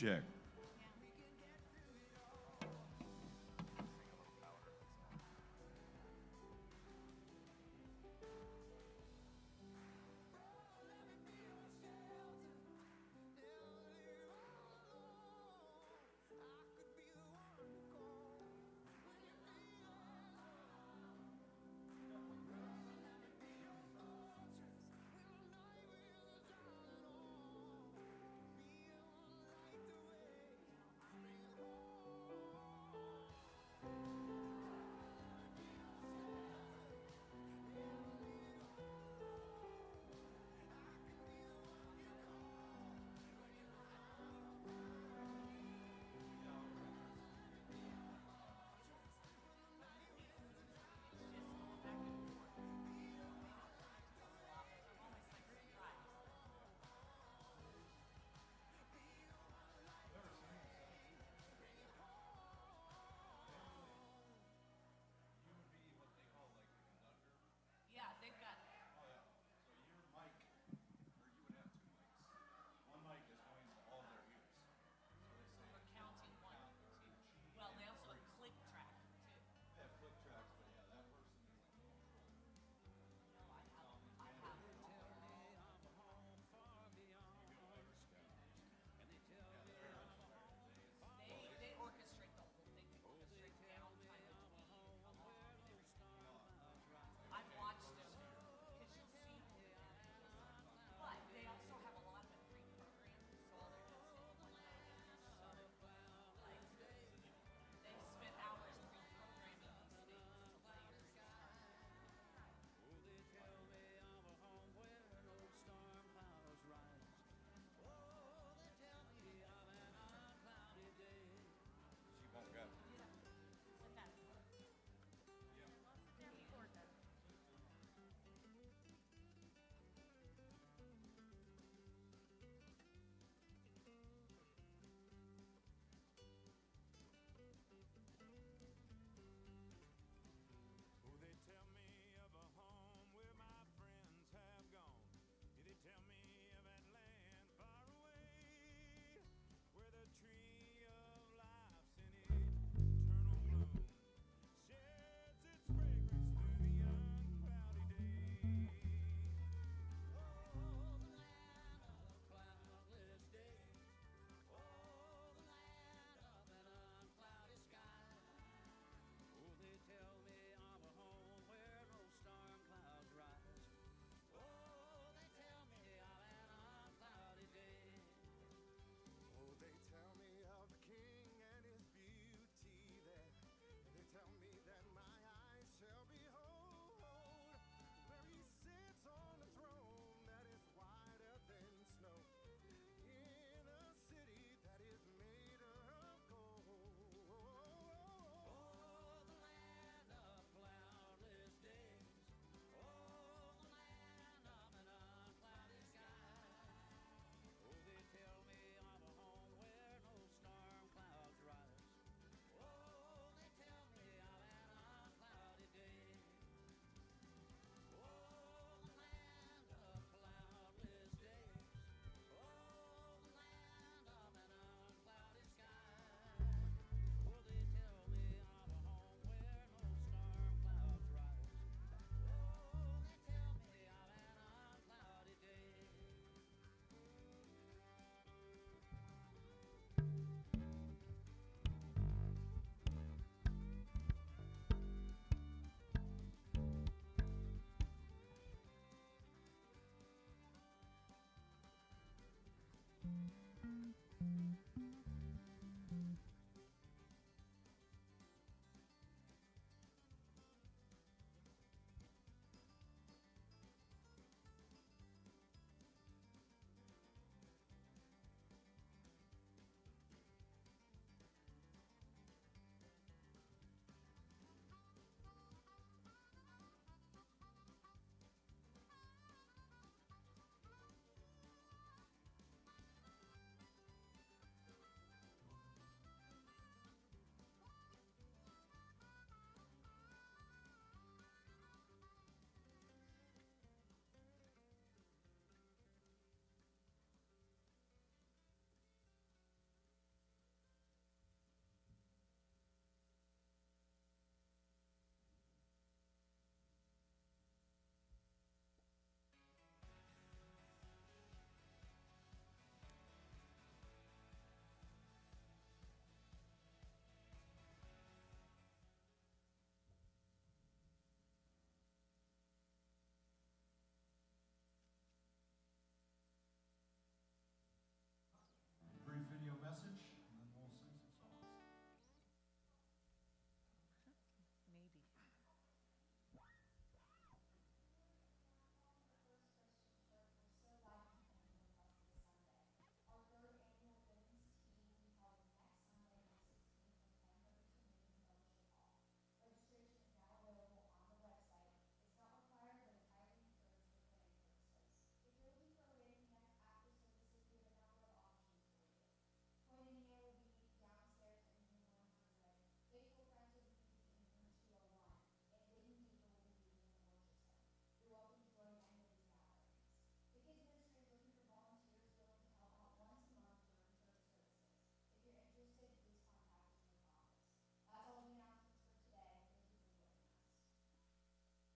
check.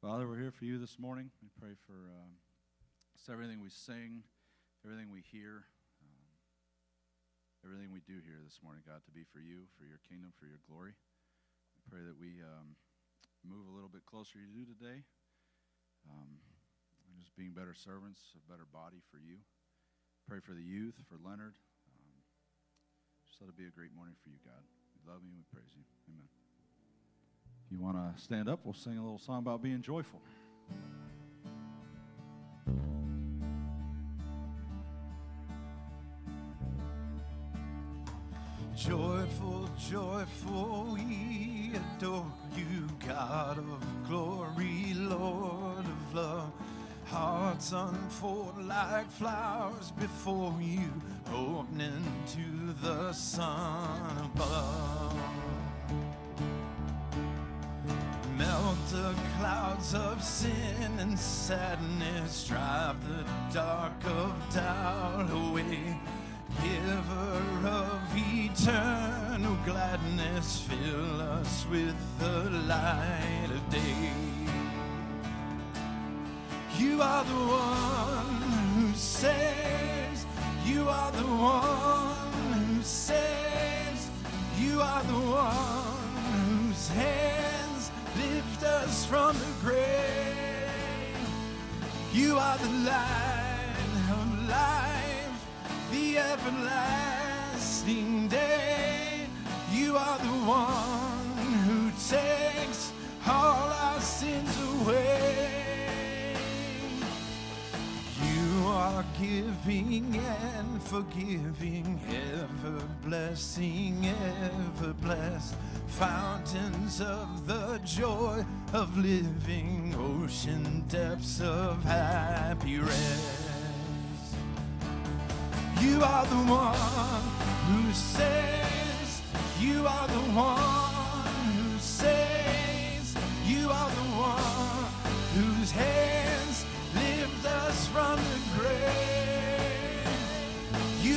Father, we're here for you this morning. We pray for um, everything we sing, everything we hear, um, everything we do here this morning, God, to be for you, for your kingdom, for your glory. We pray that we um, move a little bit closer to you today, um, just being better servants, a better body for you. Pray for the youth, for Leonard. Um, just let it be a great morning for you, God. We love you and we praise you. Amen. You want to stand up, we'll sing a little song about being joyful. Joyful, joyful, we adore you, God of glory, Lord of love. Hearts unfold like flowers before you, opening to the sun above. The clouds of sin and sadness, drive the dark of doubt away. Giver of eternal gladness, fill us with the light of day. You are the one who saves. You are the one who saves. You are the one whose hands lift us from the grave. You are the light of life, the everlasting day. You are the one who takes all our sins away. Are giving and forgiving, ever blessing, ever blessed. Fountains of the joy of living, ocean depths of happy rest. You are the one who saves. You are the one who saves. You are the one whose hands lift us from the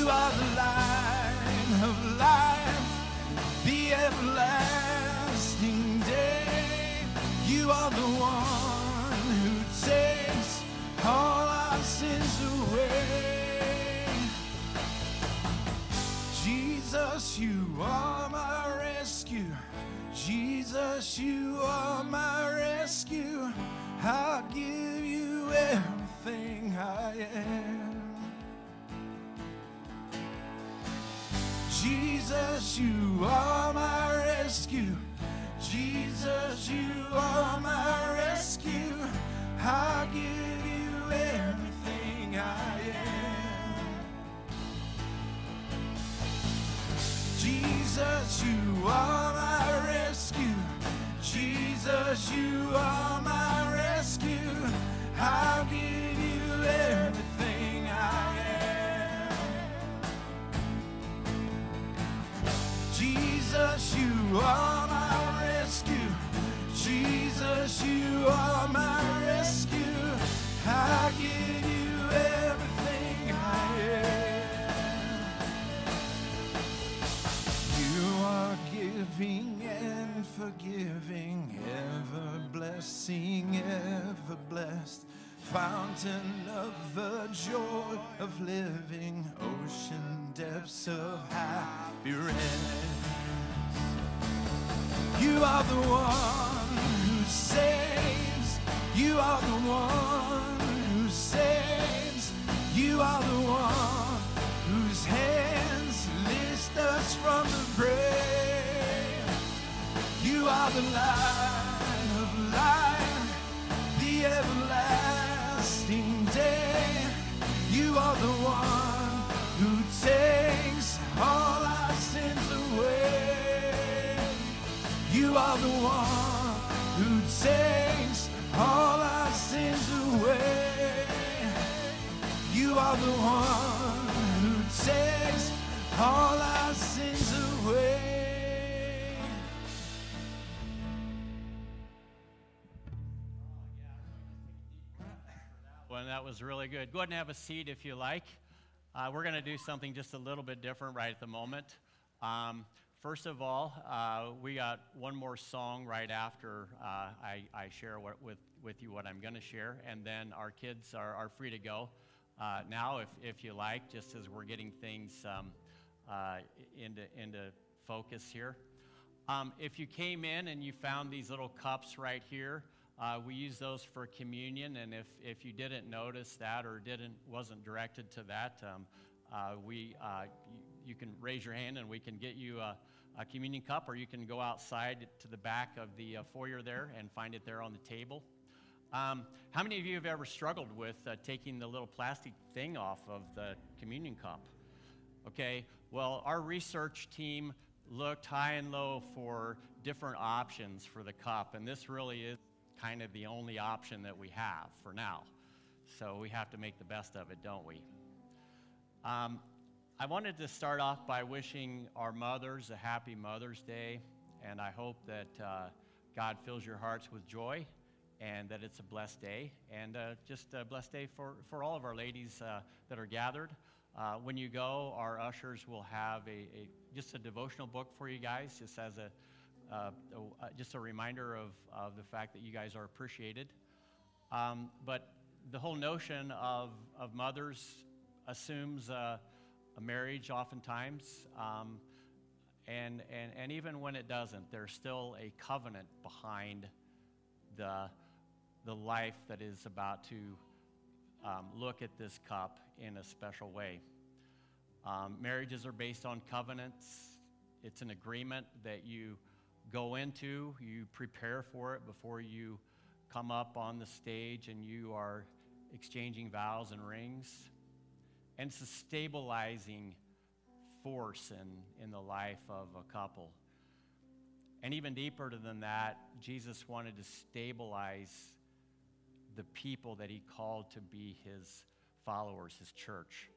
are the light of life, the everlasting day. You are the one who takes all our sins away. Jesus, you are my rescue. Jesus, you are my rescue. I'll give you everything I am. Jesus, you are my rescue. Jesus, you are my rescue. I'll give you everything I am. Jesus, you are my rescue. Jesus, you are my rescue. I'll give you everything Jesus, you are my rescue. Jesus, you are my rescue. I'll give you everything I am. You are giving and forgiving, ever blessing, ever blessed. Fountain of the joy of living, ocean depths of happy rest. You are the one who saves. You are the one who saves. You are the one whose hands lift us from the grave. You are the light of life, the everlasting day. You are the one who takes all our sins away. You are the one who takes all our sins away. You are the one who takes all our sins away. That was really good. Go ahead and have a seat if you like. Uh, we're going to do something just a little bit different right at the moment. Um, first of all, uh, we got one more song right after uh, I, I share what, with with you what I'm going to share, and then our kids are, are free to go uh, now if, if you like, just as we're getting things um, uh, into, into focus here. Um, if you came in and you found these little cups right here, uh, we use those for communion, and if, if you didn't notice that or didn't wasn't directed to that, um, uh, we uh, you, you, can raise your hand and we can get you a, a, communion cup, or you can go outside to the back of the uh, foyer there and find it there on the table. Um, how many of you have ever struggled with uh, taking the little plastic thing off of the communion cup? Okay, well, our research team looked high and low for different options for the cup, and this really is kind of the only option that we have for now. So we have to make the best of it, don't we? Um, I wanted to start off by wishing our mothers a happy Mother's Day, and I hope that uh, God fills your hearts with joy and that it's a blessed day, and uh, just a blessed day for, for all of our ladies uh, that are gathered. Uh, when you go, our ushers will have a, a, just a devotional book for you guys, just as a, uh, uh, just a reminder of, of the fact that you guys are appreciated. Um, but the whole notion of, of mothers assumes uh, a marriage oftentimes. Um, and, and, and even when it doesn't, there's still a covenant behind the, the life that is about to um, look at this cup in a special way. Um, marriages are based on covenants. It's an agreement that you go into, you prepare for it before you come up on the stage and you are exchanging vows and rings. And it's a stabilizing force in, in the life of a couple. And even deeper than that, Jesus wanted to stabilize the people that he called to be his followers, his church.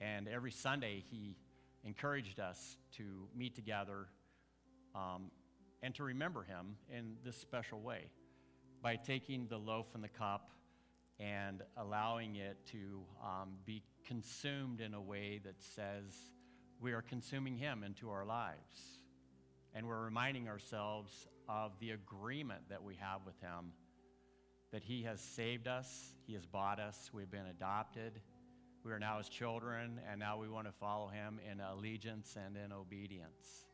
And every Sunday, he encouraged us to meet together um, and to remember him in this special way by taking the loaf and the cup and allowing it to um, be consumed in a way that says we are consuming him into our lives. And we're reminding ourselves of the agreement that we have with him that He has saved us, He has bought us, we've been adopted. We are now His children, and now we want to follow Him in allegiance and in obedience.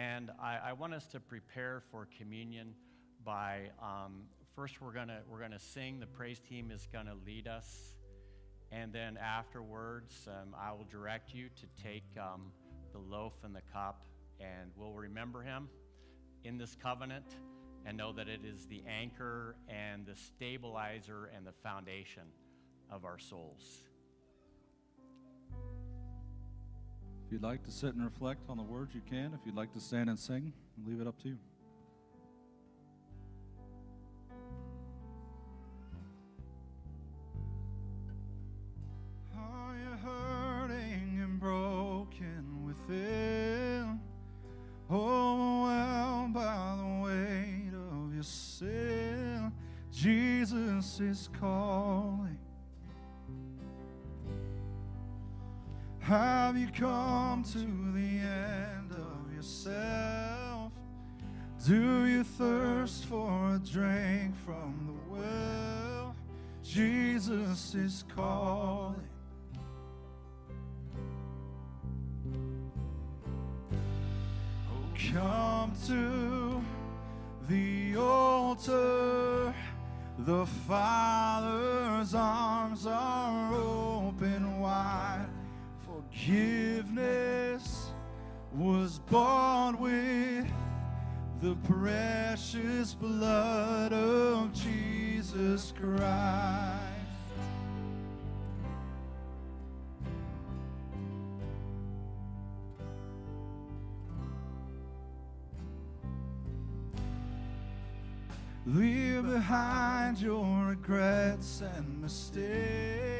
And I, I want us to prepare for communion by um, first we're gonna we're gonna sing. The praise team is gonna lead us, and then afterwards um, I will direct you to take um, the loaf and the cup, and we'll remember Him in this covenant and know that it is the anchor and the stabilizer and the foundation of our souls. If you'd like to sit and reflect on the words, you can. If you'd like to stand and sing, I'll leave it up to you. Are you hurting and broken within? Overwhelmed by the weight of your sin, Jesus is calling. Have you come to the end of yourself? Do you thirst for a drink from the well? Jesus is calling. Oh, come to the altar. The Father's arms are open wide. Forgiveness was bought with the precious blood of Jesus Christ. Leave behind your regrets and mistakes.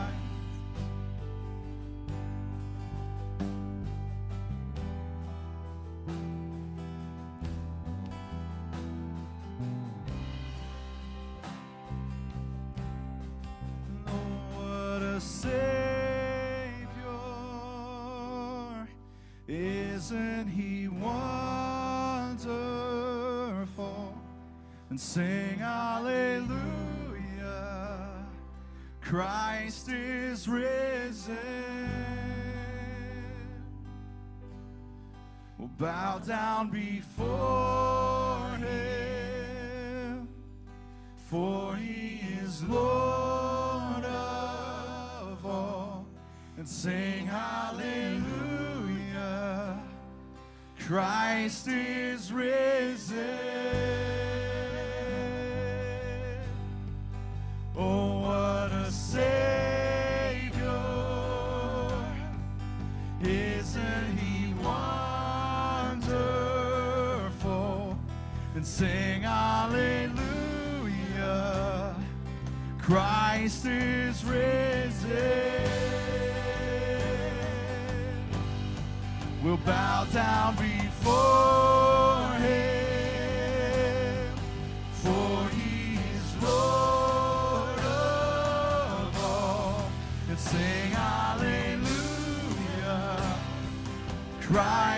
Sing Hallelujah! Christ is risen. We'll bow down before Him for he is Lord of all, and sing hallelujah. Christ is risen. And sing hallelujah. Christ is risen. We'll bow down before him, for he is Lord of all. And sing hallelujah. Christ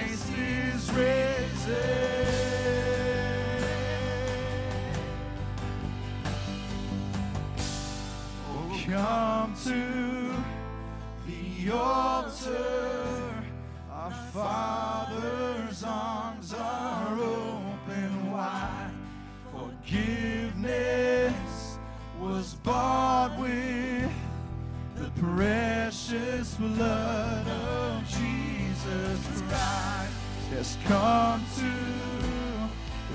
blood of Jesus Christ. Has come to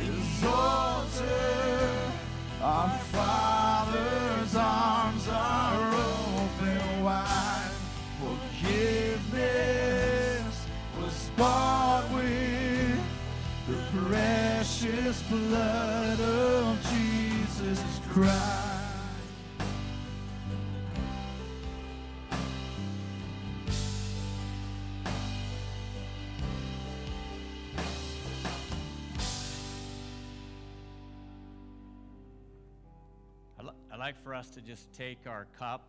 his altar. Our Father's arms are open wide. Forgiveness was bought with the precious blood of Jesus Christ. Us to just take our cup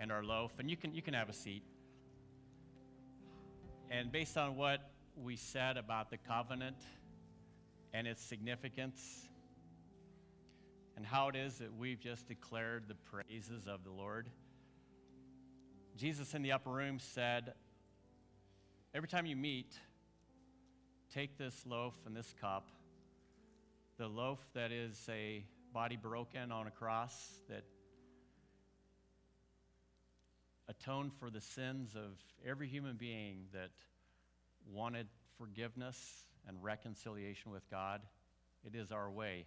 and our loaf, and you can, you can have a seat. And based on what we said about the covenant and its significance, and how it is that we've just declared the praises of the Lord, Jesus in the upper room said, Every time you meet, take this loaf and this cup, the loaf that is a body broken on a cross that atoned for the sins of every human being that wanted forgiveness and reconciliation with God. It is our way.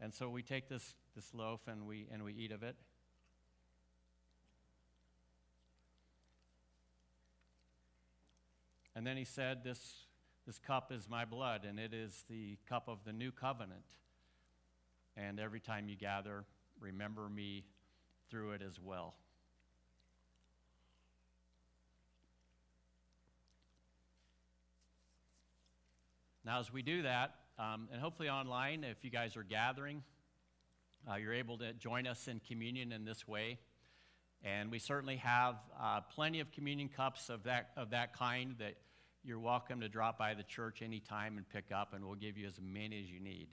And so we take this, this loaf and we, and we eat of it. And then he said, this, this cup is my blood, and it is the cup of the new covenant. And every time you gather, remember me through it as well. Now, as we do that, um, and hopefully online, if you guys are gathering, uh, you're able to join us in communion in this way. And we certainly have uh, plenty of communion cups of that, of that kind that you're welcome to drop by the church anytime and pick up, and we'll give you as many as you need.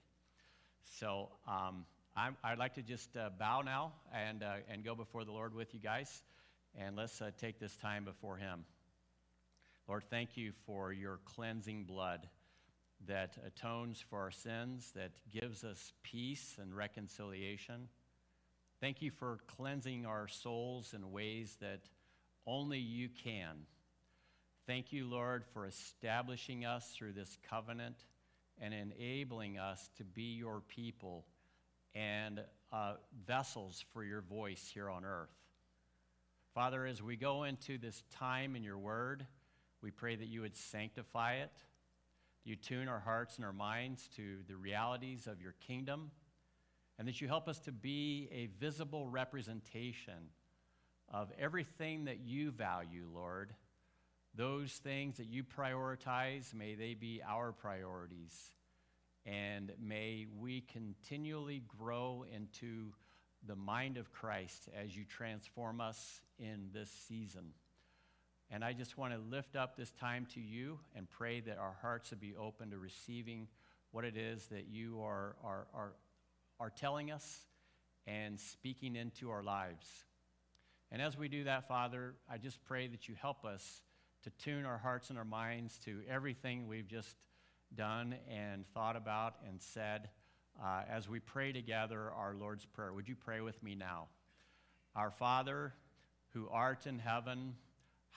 So um, I'm, I'd like to just uh, bow now and, uh, and go before the Lord with you guys, and let's uh, take this time before Him. Lord, thank you for your cleansing blood that atones for our sins, that gives us peace and reconciliation. Thank you for cleansing our souls in ways that only you can. Thank you, Lord, for establishing us through this covenant and enabling us to be your people and uh, vessels for your voice here on earth. Father, as we go into this time in your word, we pray that you would sanctify it. You tune our hearts and our minds to the realities of your kingdom, and that you help us to be a visible representation of everything that you value, Lord. Those things that you prioritize, may they be our priorities. And may we continually grow into the mind of Christ as you transform us in this season. And I just want to lift up this time to you and pray that our hearts would be open to receiving what it is that you are, are, are, are telling us and speaking into our lives. And as we do that, Father, I just pray that you help us to tune our hearts and our minds to everything we've just done and thought about and said uh, as we pray together our Lord's Prayer. Would you pray with me now? Our Father, who art in heaven,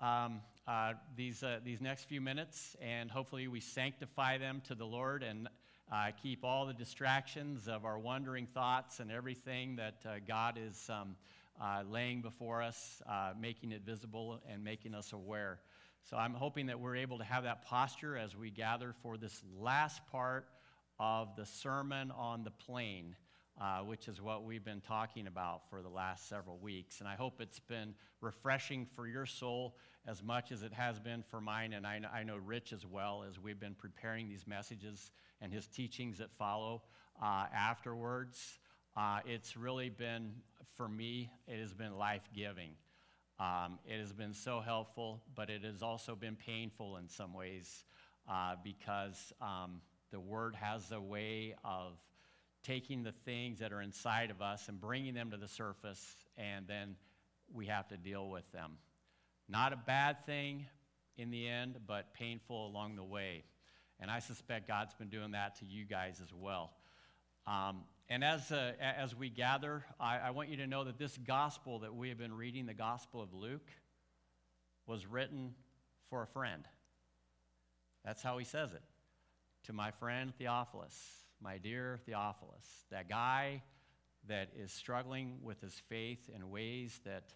um, uh, these, uh, these next few minutes and hopefully we sanctify them to the Lord and uh, keep all the distractions of our wandering thoughts and everything that uh, God is. Um, uh, laying before us, uh, making it visible, and making us aware. So I'm hoping that we're able to have that posture as we gather for this last part of the Sermon on the Plain. Uh, which is what we've been talking about for the last several weeks. And I hope it's been refreshing for your soul as much as it has been for mine, and I, I know Rich as well, as we've been preparing these messages and his teachings that follow uh, afterwards. Uh, it's really been for me, it has been life giving. Um, it has been so helpful, but it has also been painful in some ways uh, because um, the Word has a way of taking the things that are inside of us and bringing them to the surface, and then we have to deal with them. Not a bad thing in the end, but painful along the way. And I suspect God's been doing that to you guys as well. Um, and as, uh, as we gather, I, I want you to know that this gospel that we have been reading, the Gospel of Luke, was written for a friend. That's how he says it. To my friend Theophilus, my dear Theophilus, that guy that is struggling with his faith in ways that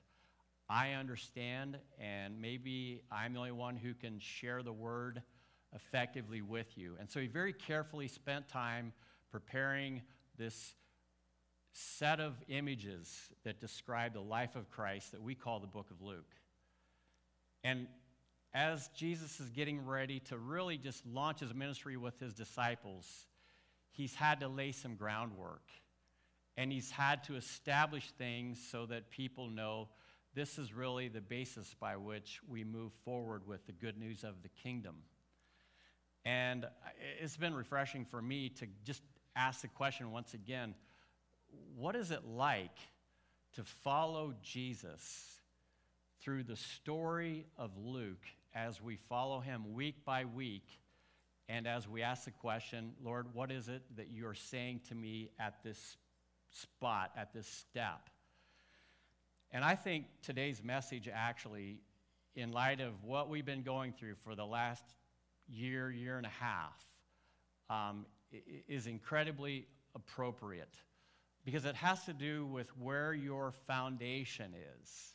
I understand, and maybe I'm the only one who can share the word effectively with you. And so he very carefully spent time preparing this set of images that describe the life of Christ that we call the book of Luke. And as Jesus is getting ready to really just launch his ministry with his disciples, he's had to lay some groundwork. And he's had to establish things so that people know this is really the basis by which we move forward with the good news of the kingdom. And it's been refreshing for me to just ask the question once again what is it like to follow Jesus through the story of Luke as we follow him week by week? And as we ask the question, Lord, what is it that you're saying to me at this spot, at this step? And I think today's message actually, in light of what we've been going through for the last year, year and a half, um, is incredibly appropriate because it has to do with where your foundation is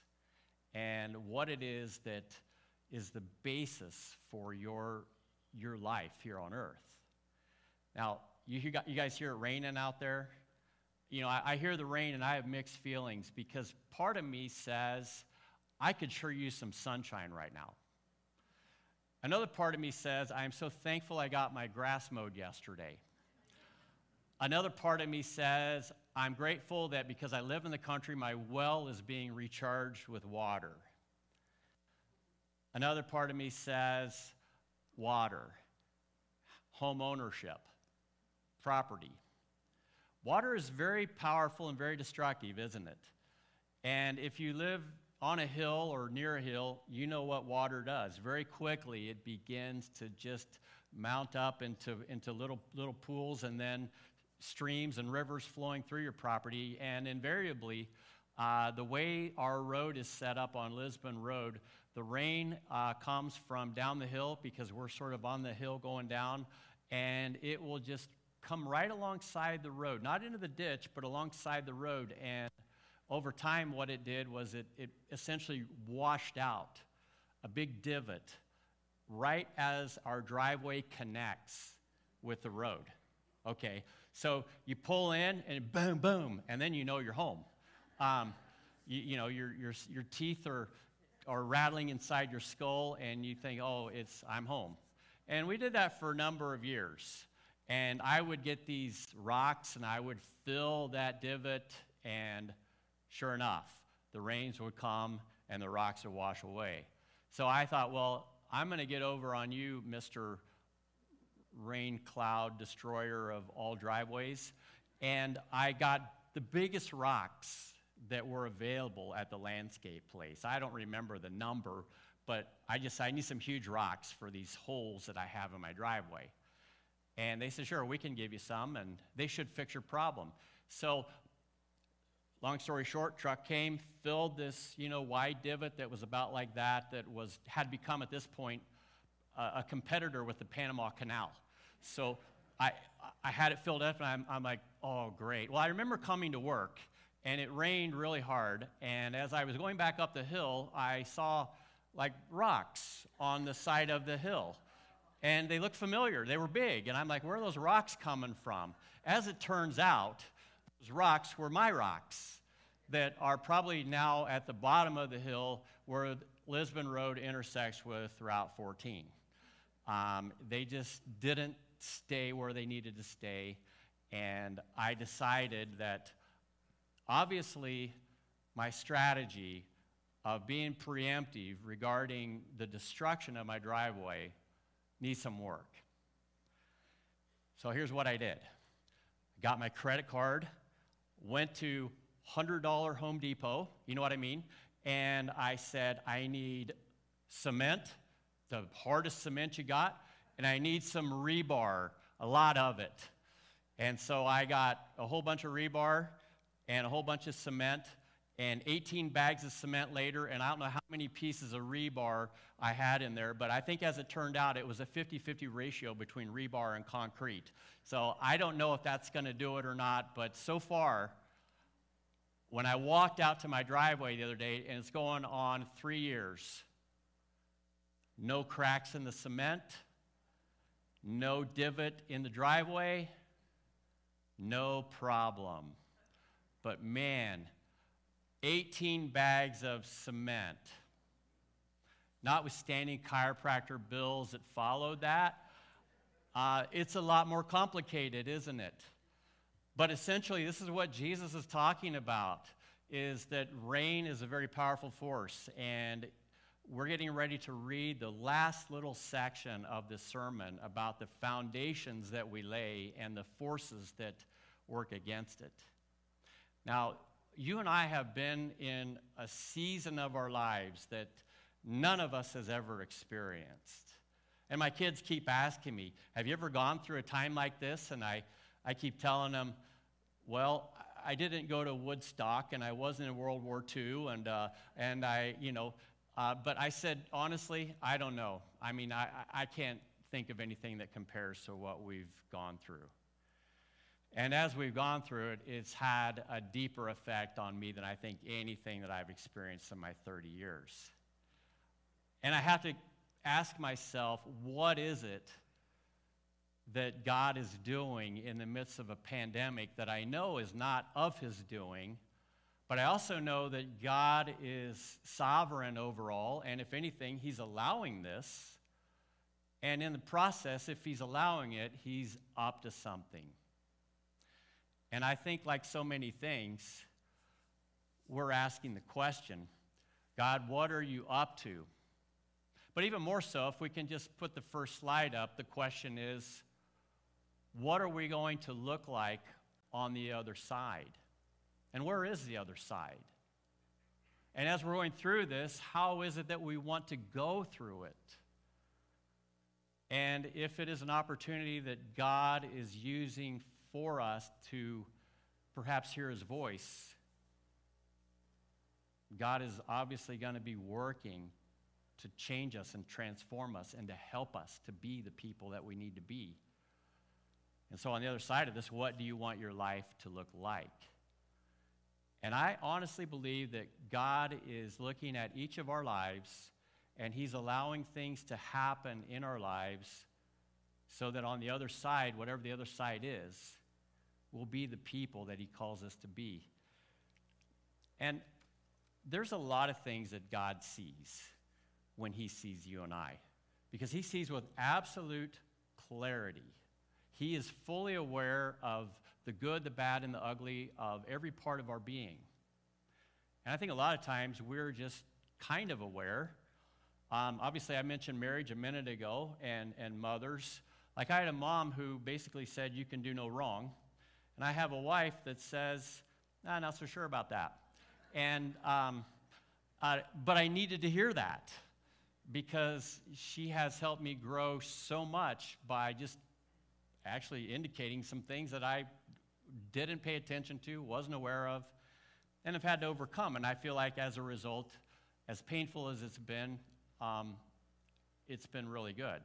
and what it is that is the basis for your, your life here on earth. Now, you, you guys hear it raining out there? You know, I, I hear the rain and I have mixed feelings because part of me says, I could sure use some sunshine right now. Another part of me says, I am so thankful I got my grass mowed yesterday. Another part of me says, I'm grateful that because I live in the country, my well is being recharged with water. Another part of me says, water, home ownership. property. Water is very powerful and very destructive, isn't it? And if you live on a hill or near a hill, you know what water does. Very quickly, it begins to just mount up into, into little, little pools and then streams and rivers flowing through your property. And invariably, uh, the way our road is set up on Lisbon Road, the rain uh, comes from down the hill because we're sort of on the hill going down, and it will just come right alongside the road, not into the ditch, but alongside the road. And over time, what it did was it, it essentially washed out a big divot right as our driveway connects with the road. Okay, so you pull in and boom, boom, and then you know you're home. Um, you, you, know, your, your, your teeth are, are rattling inside your skull, and you think, oh, it's, I'm home. And we did that for a number of years. And I would get these rocks and I would fill that divot, and sure enough, the rains would come and the rocks would wash away. So I thought, well, I'm going to get over on you, Mr. Rain Cloud Destroyer of all driveways. And I got the biggest rocks that were available at the landscape place. I don't remember the number, but I just I need some huge rocks for these holes that I have in my driveway. And they said, sure, we can give you some, and they should fix your problem. So, long story short, truck came, filled this, you know, wide divot that was about like that, that was had become at this point uh, a competitor with the Panama Canal. So I, I had it filled up, and I'm, I'm like, oh, great. Well, I remember coming to work, and it rained really hard. And as I was going back up the hill, I saw like rocks on the side of the hill and they looked familiar. They were big. And I'm like, where are those rocks coming from? As it turns out, those rocks were my rocks that are probably now at the bottom of the hill where Lisbon Road intersects with Route 14. Um, they just didn't stay where they needed to stay. And I decided that obviously my strategy of being preemptive regarding the destruction of my driveway need some work. So here's what I did I got my credit card, went to $100 Home Depot, you know what I mean? And I said, I need cement, the hardest cement you got, and I need some rebar, a lot of it. And so I got a whole bunch of rebar and a whole bunch of cement and 18 bags of cement later, and I don't know how many pieces of rebar I had in there, but I think as it turned out, it was a 50 50 ratio between rebar and concrete. So I don't know if that's going to do it or not, but so far, when I walked out to my driveway the other day, and it's going on three years, no cracks in the cement, no divot in the driveway, no problem. But man, 18 bags of cement. Notwithstanding chiropractor bills that followed that, uh, it's a lot more complicated, isn't it? But essentially, this is what Jesus is talking about, is that rain is a very powerful force. And we're getting ready to read the last little section of this sermon about the foundations that we lay and the forces that work against it. Now, you and I have been in a season of our lives that none of us has ever experienced. And my kids keep asking me, Have you ever gone through a time like this? And I, I keep telling them, Well, I didn't go to Woodstock and I wasn't in World War II, and, uh, and I, you know, uh, but I said, honestly, I don't know. I mean, I, I can't think of anything that compares to what we've gone through. And as we've gone through it, it's had a deeper effect on me than I think anything that I've experienced in my 30 years. And I have to ask myself, what is it that God is doing in the midst of a pandemic that I know is not of his doing, but I also know that God is sovereign over all, and if anything, he's allowing this. And in the process, if he's allowing it, he's up to something. And I think, like so many things, we're asking the question God, what are you up to? But even more so, if we can just put the first slide up, the question is what are we going to look like on the other side? And where is the other side? And as we're going through this, how is it that we want to go through it? And if it is an opportunity that God is using for us to perhaps hear his voice, God is obviously going to be working to change us and transform us and to help us to be the people that we need to be. And so, on the other side of this, what do you want your life to look like? And I honestly believe that God is looking at each of our lives and He's allowing things to happen in our lives so that on the other side, whatever the other side is, we'll be the people that He calls us to be. And there's a lot of things that God sees when He sees you and I, because He sees with absolute clarity. He is fully aware of the good, the bad, and the ugly of every part of our being. And I think a lot of times we're just kind of aware. Um, obviously, I mentioned marriage a minute ago and, and mothers. Like, I had a mom who basically said, You can do no wrong. And I have a wife that says, nah, Not so sure about that. And, um, uh, but I needed to hear that because she has helped me grow so much by just actually indicating some things that I didn't pay attention to, wasn't aware of, and have had to overcome. And I feel like as a result, as painful as it's been, um, it's been really good.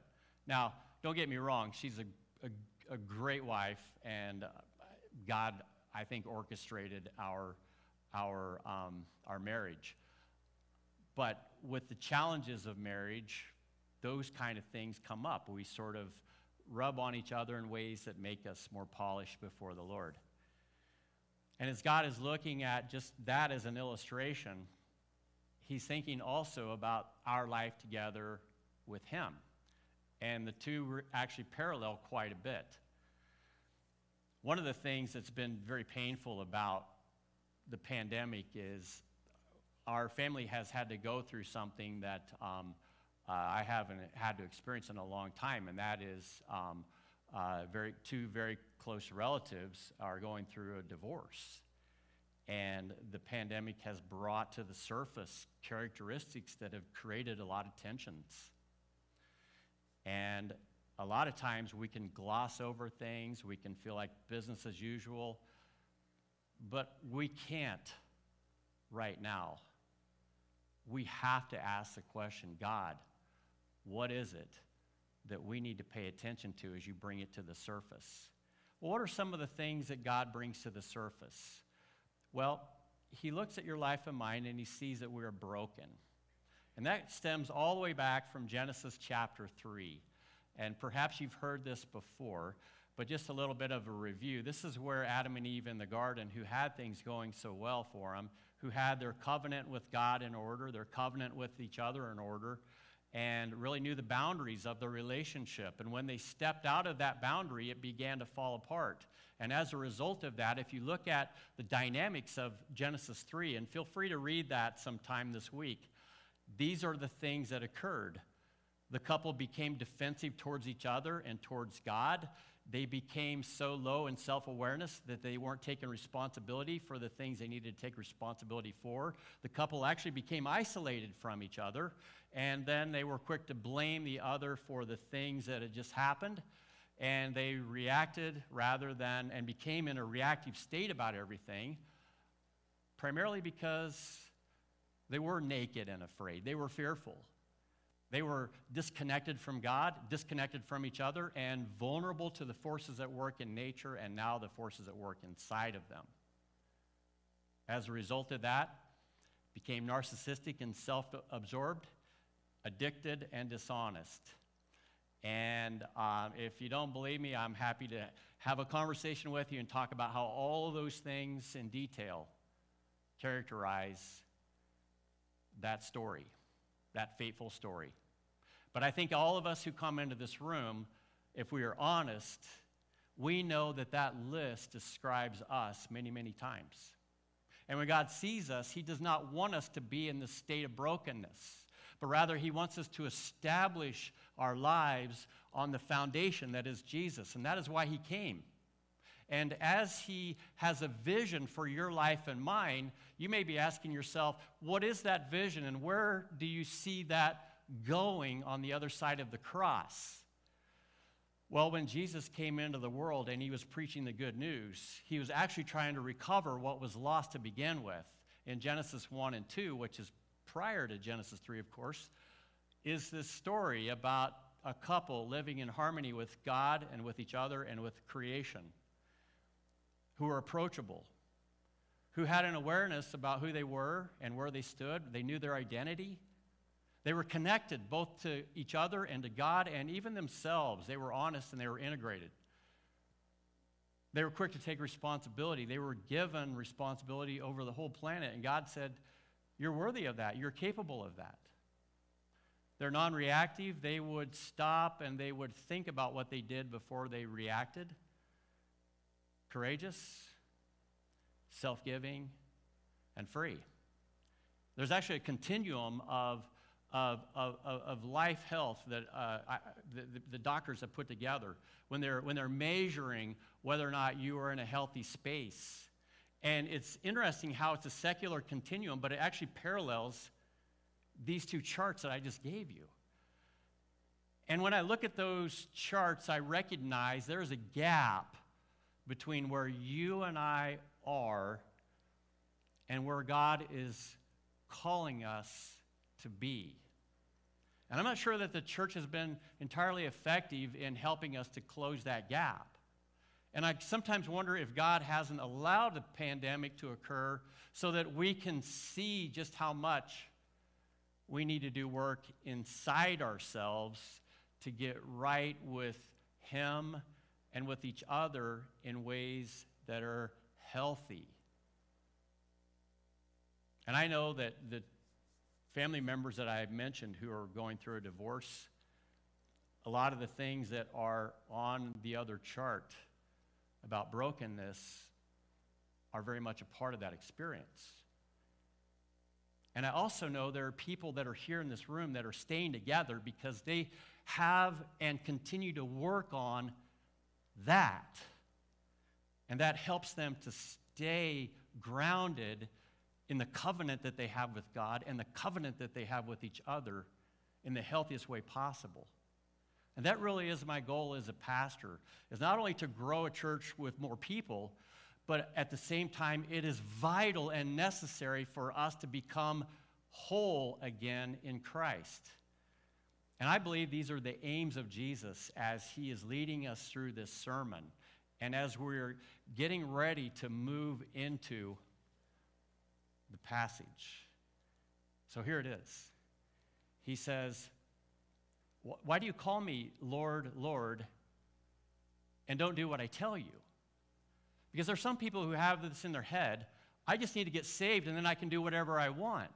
Now, don't get me wrong, she's a, a, a great wife, and uh, God, I think, orchestrated our, our, um, our marriage. But with the challenges of marriage, those kind of things come up. We sort of rub on each other in ways that make us more polished before the Lord. And as God is looking at just that as an illustration, He's thinking also about our life together with Him. And the two actually parallel quite a bit. One of the things that's been very painful about the pandemic is our family has had to go through something that um, uh, I haven't had to experience in a long time, and that is um, uh, very, two very close relatives are going through a divorce. And the pandemic has brought to the surface characteristics that have created a lot of tensions. And a lot of times we can gloss over things, we can feel like business as usual, but we can't right now. We have to ask the question God, what is it that we need to pay attention to as you bring it to the surface? What are some of the things that God brings to the surface? Well, He looks at your life and mine and He sees that we are broken. And that stems all the way back from Genesis chapter 3. And perhaps you've heard this before, but just a little bit of a review. This is where Adam and Eve in the garden, who had things going so well for them, who had their covenant with God in order, their covenant with each other in order, and really knew the boundaries of the relationship. And when they stepped out of that boundary, it began to fall apart. And as a result of that, if you look at the dynamics of Genesis 3, and feel free to read that sometime this week, these are the things that occurred. The couple became defensive towards each other and towards God. They became so low in self awareness that they weren't taking responsibility for the things they needed to take responsibility for. The couple actually became isolated from each other and then they were quick to blame the other for the things that had just happened. And they reacted rather than, and became in a reactive state about everything, primarily because they were naked and afraid. They were fearful. They were disconnected from God, disconnected from each other, and vulnerable to the forces at work in nature and now the forces at work inside of them. As a result of that, became narcissistic and self-absorbed addicted, and dishonest. And um, if you don't believe me, I'm happy to have a conversation with you and talk about how all those things in detail characterize that story, that fateful story. But I think all of us who come into this room, if we are honest, we know that that list describes us many, many times. And when God sees us, He does not want us to be in the state of brokenness. but rather He wants us to establish our lives on the foundation that is Jesus. And that is why He came. And as He has a vision for your life and mine, you may be asking yourself, what is that vision and where do you see that going on the other side of the cross? Well, when Jesus came into the world and he was preaching the good news, he was actually trying to recover what was lost to begin with. In Genesis 1 and 2, which is prior to Genesis 3, of course, is this story about a couple living in harmony with God and with each other and with creation, who were approachable, who had an awareness about who they were and where they stood. They knew their identity. They were connected both to each other and to God and even themselves. They were honest and they were integrated. They were quick to take responsibility. They were given responsibility over the whole planet. And God said, You're worthy of that. You're capable of that. They're non reactive. They would stop and they would think about what they did before they reacted. Courageous, self giving, and free. There's actually a continuum of of, of, of life health that uh, I, the, the doctors have put together when they're, when they're measuring whether or not you are in a healthy space. And it's interesting how it's a secular continuum, but it actually parallels these two charts that I just gave you. And when I look at those charts, I recognize there's a gap between where you and I are and where God is calling us to be. And I'm not sure that the church has been entirely effective in helping us to close that gap. And I sometimes wonder if God hasn't allowed the pandemic to occur so that we can see just how much we need to do work inside ourselves to get right with Him and with each other in ways that are healthy. And I know that the family members that I mentioned who are going through a divorce, a lot of the things that are on the other chart about brokenness are very much a part of that experience. And I also know there are people that are here in this room that are staying together because they have and continue to work on that. And that helps them to stay grounded in the covenant that they have with God and the covenant that they have with each other in the healthiest way possible. And that really is my goal as a pastor, is not only to grow a church with more people, but at the same time, it is vital and necessary for us to become whole again in Christ. And I believe these are the aims of Jesus as he is leading us through this sermon and as we're getting ready to move into the passage. So here it is. He says, Why do you call me Lord, Lord, and don't do what I tell you? Because there are some people who have this in their head I just need to get saved and then I can do whatever I want.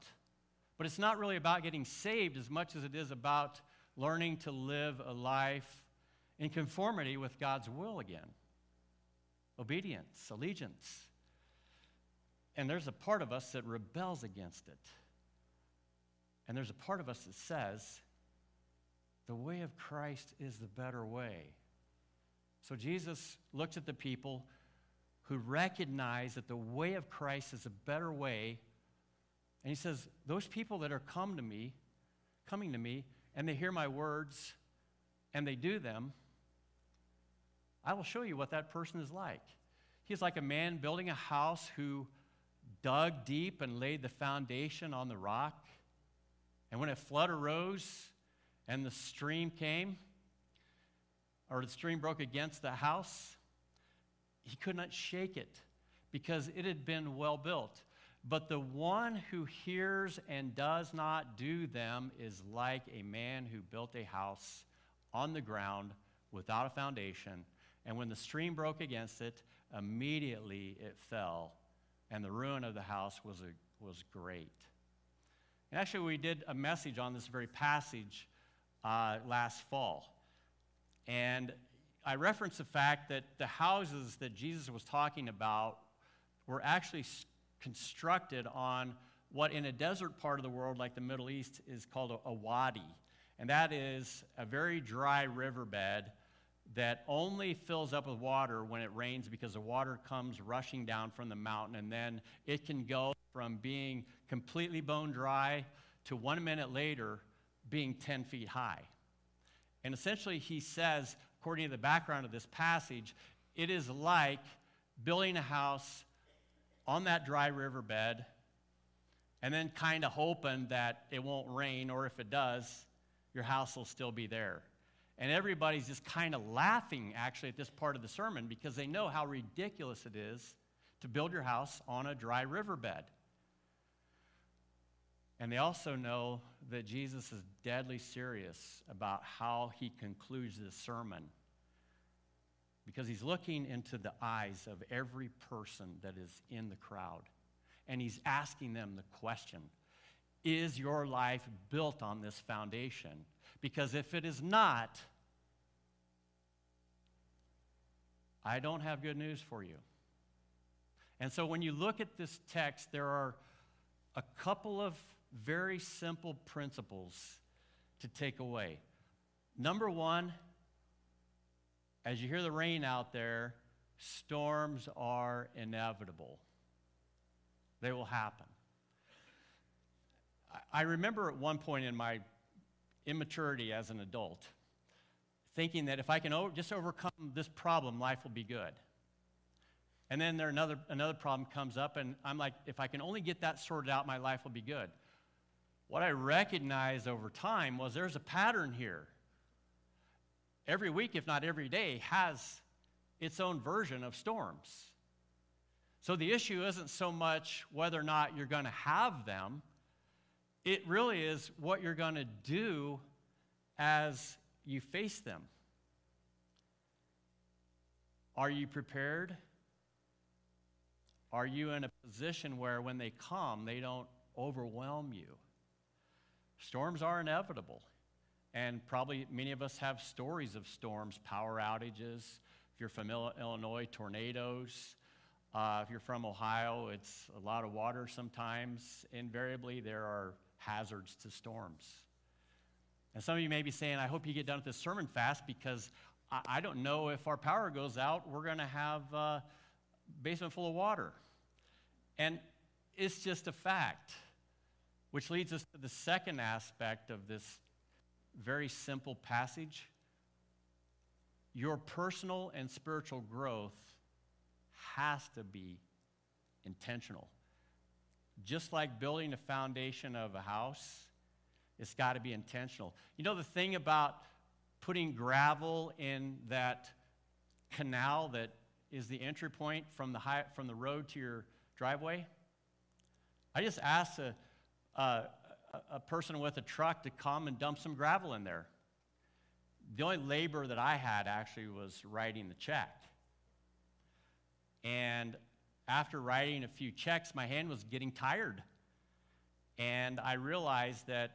But it's not really about getting saved as much as it is about learning to live a life in conformity with God's will again obedience, allegiance. And there's a part of us that rebels against it. And there's a part of us that says, the way of Christ is the better way. So Jesus looks at the people who recognize that the way of Christ is a better way. And he says, Those people that are come to me, coming to me, and they hear my words and they do them, I will show you what that person is like. He's like a man building a house who dug deep and laid the foundation on the rock. And when a flood arose and the stream came, or the stream broke against the house, he could not shake it because it had been well built. But the one who hears and does not do them is like a man who built a house on the ground without a foundation. And when the stream broke against it, immediately it fell and the ruin of the house was, a, was great. And actually, we did a message on this very passage uh, last fall. And I referenced the fact that the houses that Jesus was talking about were actually constructed on what in a desert part of the world, like the Middle East, is called a, a wadi. And that is a very dry riverbed that only fills up with water when it rains because the water comes rushing down from the mountain. And then it can go from being completely bone dry to one minute later being 10 feet high. And essentially, he says, according to the background of this passage, it is like building a house on that dry riverbed and then kind of hoping that it won't rain, or if it does, your house will still be there. And everybody's just kind of laughing actually at this part of the sermon because they know how ridiculous it is to build your house on a dry riverbed. And they also know that Jesus is deadly serious about how he concludes this sermon because he's looking into the eyes of every person that is in the crowd and he's asking them the question Is your life built on this foundation? Because if it is not, I don't have good news for you. And so when you look at this text, there are a couple of very simple principles to take away. Number one, as you hear the rain out there, storms are inevitable. They will happen. I remember at one point in my immaturity as an adult thinking that if I can just overcome this problem, life will be good. And then there another, another problem comes up, and I'm like, if I can only get that sorted out, my life will be good. What I recognized over time was there's a pattern here. Every week, if not every day, has its own version of storms. So the issue isn't so much whether or not you're going to have them, it really is what you're going to do as you face them. Are you prepared? Are you in a position where when they come, they don't overwhelm you? Storms are inevitable. And probably many of us have stories of storms, power outages. If you're from Illinois, tornadoes. Uh, if you're from Ohio, it's a lot of water sometimes. Invariably, there are hazards to storms. And some of you may be saying, I hope you get done with this sermon fast because I, I don't know if our power goes out, we're going to have a basement full of water. And it's just a fact, which leads us to the second aspect of this very simple passage. Your personal and spiritual growth has to be intentional. Just like building a foundation of a house, it's got to be intentional. You know, the thing about putting gravel in that canal that is the entry point from the, high, from the road to your driveway? I just asked a, a, a person with a truck to come and dump some gravel in there. The only labor that I had actually was writing the check. And after writing a few checks, my hand was getting tired. And I realized that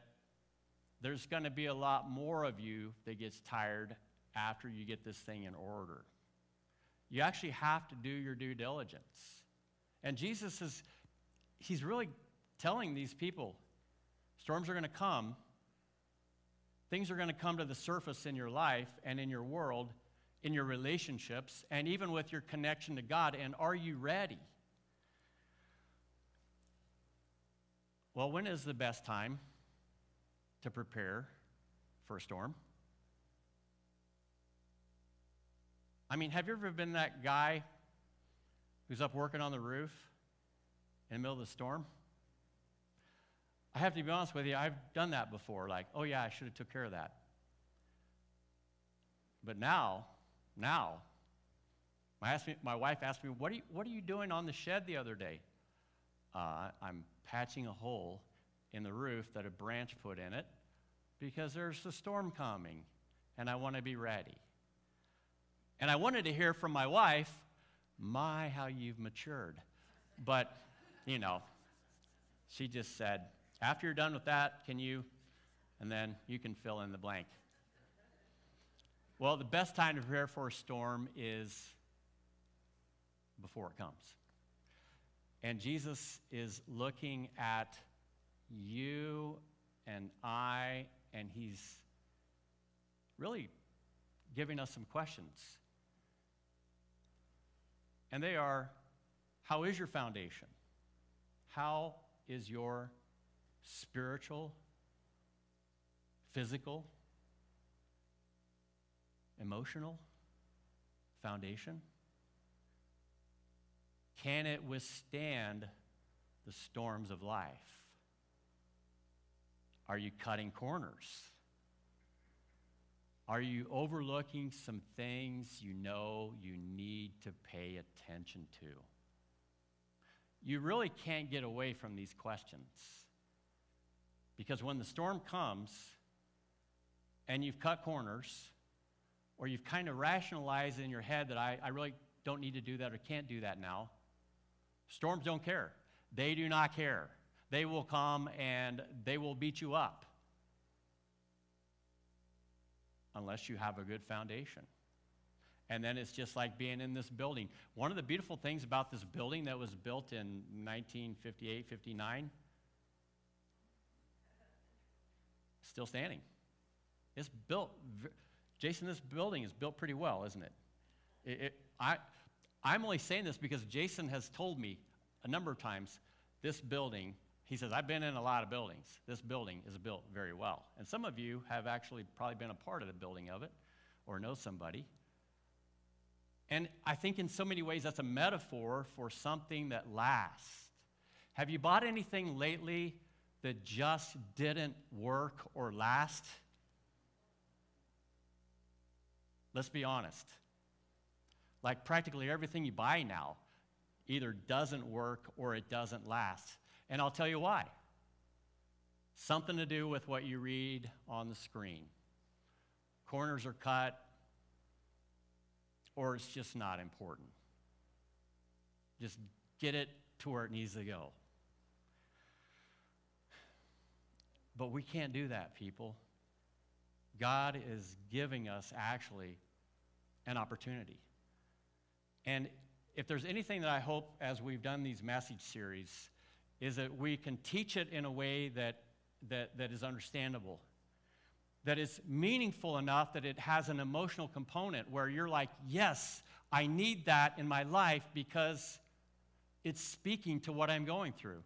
there's going to be a lot more of you that gets tired after you get this thing in order. You actually have to do your due diligence. And Jesus is, he's really telling these people storms are going to come, things are going to come to the surface in your life and in your world in your relationships, and even with your connection to God. And are you ready? Well, when is the best time to prepare for a storm? I mean, have you ever been that guy who's up working on the roof in the middle of the storm? I have to be honest with you, I've done that before. Like, oh yeah, I should have took care of that. But now, now. My, me, my wife asked me, what are, you, what are you doing on the shed the other day? Uh, I'm patching a hole in the roof that a branch put in it because there's a storm coming and I want to be ready. And I wanted to hear from my wife, my, how you've matured. But, you know, she just said, after you're done with that, can you? And then you can fill in the blank. Well, the best time to prepare for a storm is before it comes. And Jesus is looking at you and I, and he's really giving us some questions. And they are how is your foundation? How is your spiritual, physical, emotional foundation? Can it withstand the storms of life? Are you cutting corners? Are you overlooking some things you know you need to pay attention to? You really can't get away from these questions. Because when the storm comes and you've cut corners, or you've kind of rationalized in your head that I, I really don't need to do that or can't do that now, storms don't care. They do not care. They will come and they will beat you up unless you have a good foundation. And then it's just like being in this building. One of the beautiful things about this building that was built in 1958, 59, still standing. It's built, Jason, this building is built pretty well, isn't it? it, it I, I'm only saying this because Jason has told me a number of times this building, he says, I've been in a lot of buildings. This building is built very well. And some of you have actually probably been a part of the building of it or know somebody. And I think in so many ways that's a metaphor for something that lasts. Have you bought anything lately that just didn't work or last? Let's be honest. Like practically everything you buy now either doesn't work or it doesn't last. And I'll tell you why. Something to do with what you read on the screen. Corners are cut, or it's just not important. Just get it to where it needs to go. But we can't do that, people. God is giving us actually an opportunity. And if there's anything that I hope as we've done these message series, is that we can teach it in a way that, that, that is understandable that is meaningful enough that it has an emotional component where you're like, yes, I need that in my life because it's speaking to what I'm going through.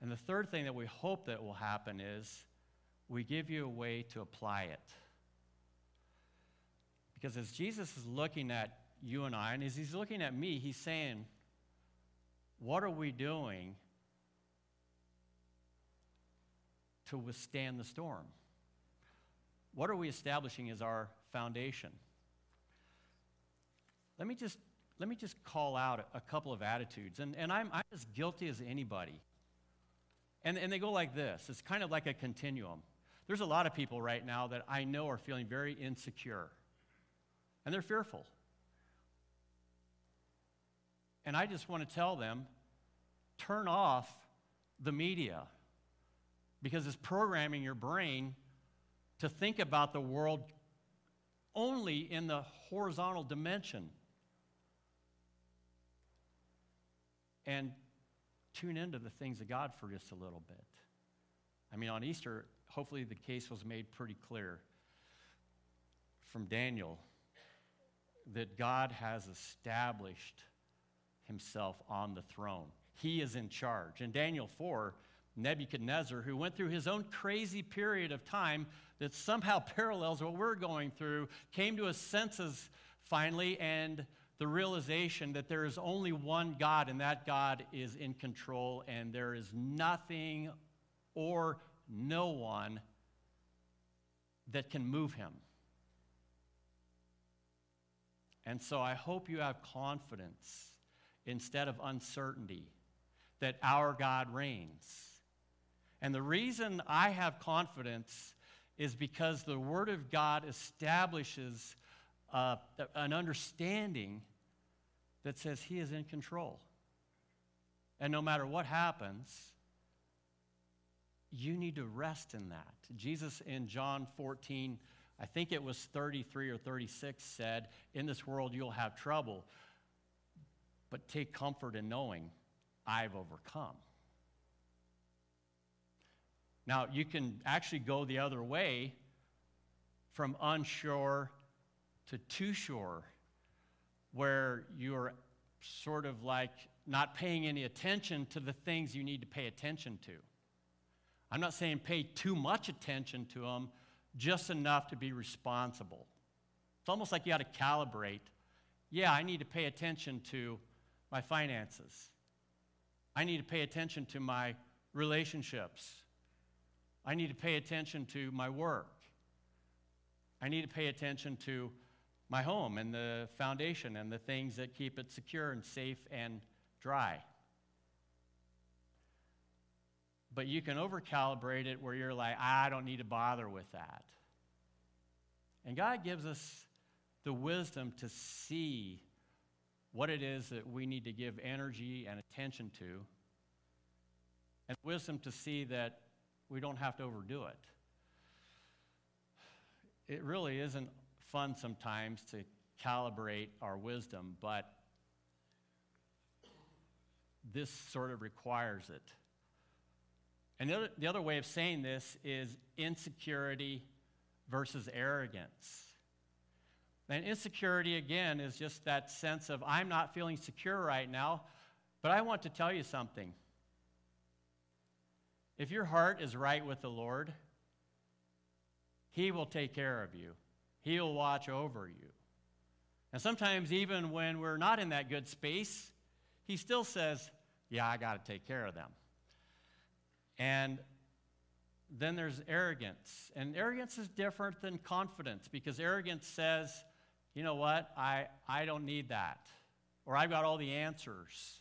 And the third thing that we hope that will happen is we give you a way to apply it. Because as Jesus is looking at you and I, and as he's looking at me, he's saying, What are we doing to withstand the storm? What are we establishing as our foundation? Let me just, let me just call out a, couple of attitudes, and, and I'm, I'm as guilty as anybody. And, and they go like this it's kind of like a continuum. There's a lot of people right now that I know are feeling very insecure, and they're fearful. And I just want to tell them turn off the media because it's programming your brain to think about the world only in the horizontal dimension. And tune into the things of God for just a little bit. I mean, on Easter, hopefully the case was made pretty clear from Daniel that God has established himself on the throne. He is in charge. In Daniel 4, Nebuchadnezzar, who went through his own crazy period of time that somehow parallels what we're going through, came to his senses finally and the realization that there is only one God and that God is in control and there is nothing or no one that can move him. And so I hope you have confidence instead of uncertainty that our God reigns and the reason I have confidence is because the Word of God establishes uh, an understanding that says He is in control. And no matter what happens, you need to rest in that. Jesus in John 14, I think it was 33 or 36, said, In this world you'll have trouble. but take comfort in knowing I've overcome. Now, you can actually go the other way from unsure to too sure, where you're sort of like not paying any attention to the things you need to pay attention to. I'm not saying pay too much attention to them, just enough to be responsible. It's almost like you got to calibrate. Yeah, I need to pay attention to my finances. I need to pay attention to my relationships. I need to pay attention to my work. I need to pay attention to my home and the foundation and the things that keep it secure and safe and dry. But you can overcalibrate it where you're like, I don't need to bother with that. And God gives us the wisdom to see what it is that we need to give energy and attention to, and wisdom to see that we don't have to overdo it. It really isn't fun sometimes to calibrate our wisdom, but this sort of requires it. And the other, the other way of saying this is insecurity versus arrogance. And insecurity, again, is just that sense of I'm not feeling secure right now, but I want to tell you something. If your heart is right with the Lord, He will take care of you, He will watch over you. And sometimes, even when we're not in that good space, He still says, Yeah, I got to take care of them. And then there's arrogance. And arrogance is different than confidence because arrogance says, you know what, I, I don't need that. Or I've got all the answers.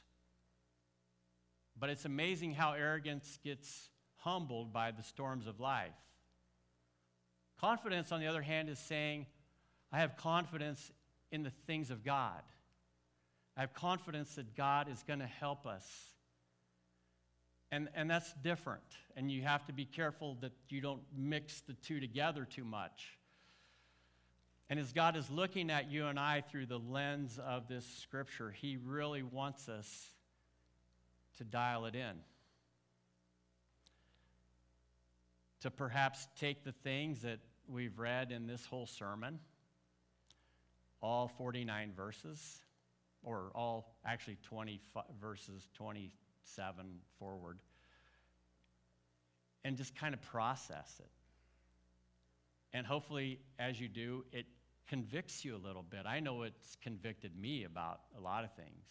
But it's amazing how arrogance gets humbled by the storms of life. Confidence, on the other hand, is saying, I have confidence in the things of God. I have confidence that God is going to help us. And, and that's different. And you have to be careful that you don't mix the two together too much. And as God is looking at you and I through the lens of this scripture, He really wants us to dial it in. To perhaps take the things that we've read in this whole sermon, all 49 verses, or all actually 20 verses 27 forward, and just kind of process it. And hopefully, as you do, it convicts you a little bit. I know it's convicted me about a lot of things.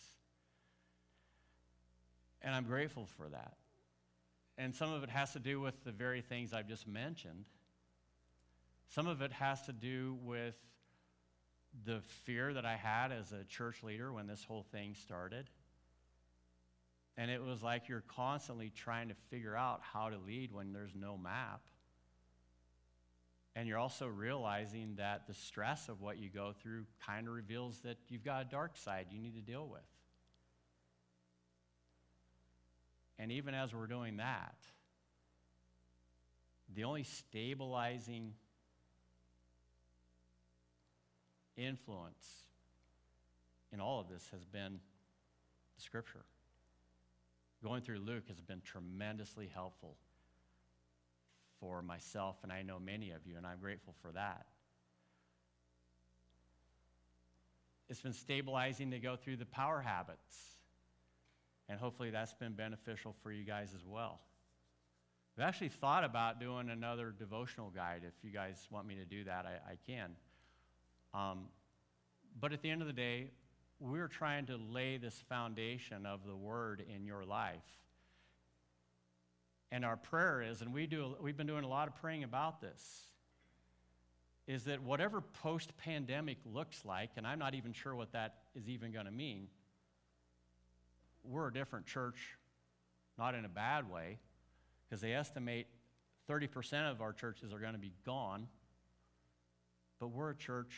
And I'm grateful for that. And some of it has to do with the very things I've just mentioned. Some of it has to do with the fear that I had as a church leader when this whole thing started. And it was like you're constantly trying to figure out how to lead when there's no map. And you're also realizing that the stress of what you go through kind of reveals that you've got a dark side you need to deal with. And even as we're doing that, the only stabilizing influence in all of this has been the scripture. Going through Luke has been tremendously helpful for myself, and I know many of you, and I'm grateful for that. It's been stabilizing to go through the power habits, and hopefully that's been beneficial for you guys as well. I've actually thought about doing another devotional guide. If you guys want me to do that, I, I can. Um, but at the end of the day, we're trying to lay this foundation of the Word in your life. And our prayer is, and we do, we've been doing a lot of praying about this, is that whatever post pandemic looks like, and I'm not even sure what that is even going to mean, we're a different church, not in a bad way, because they estimate 30% of our churches are going to be gone, but we're a church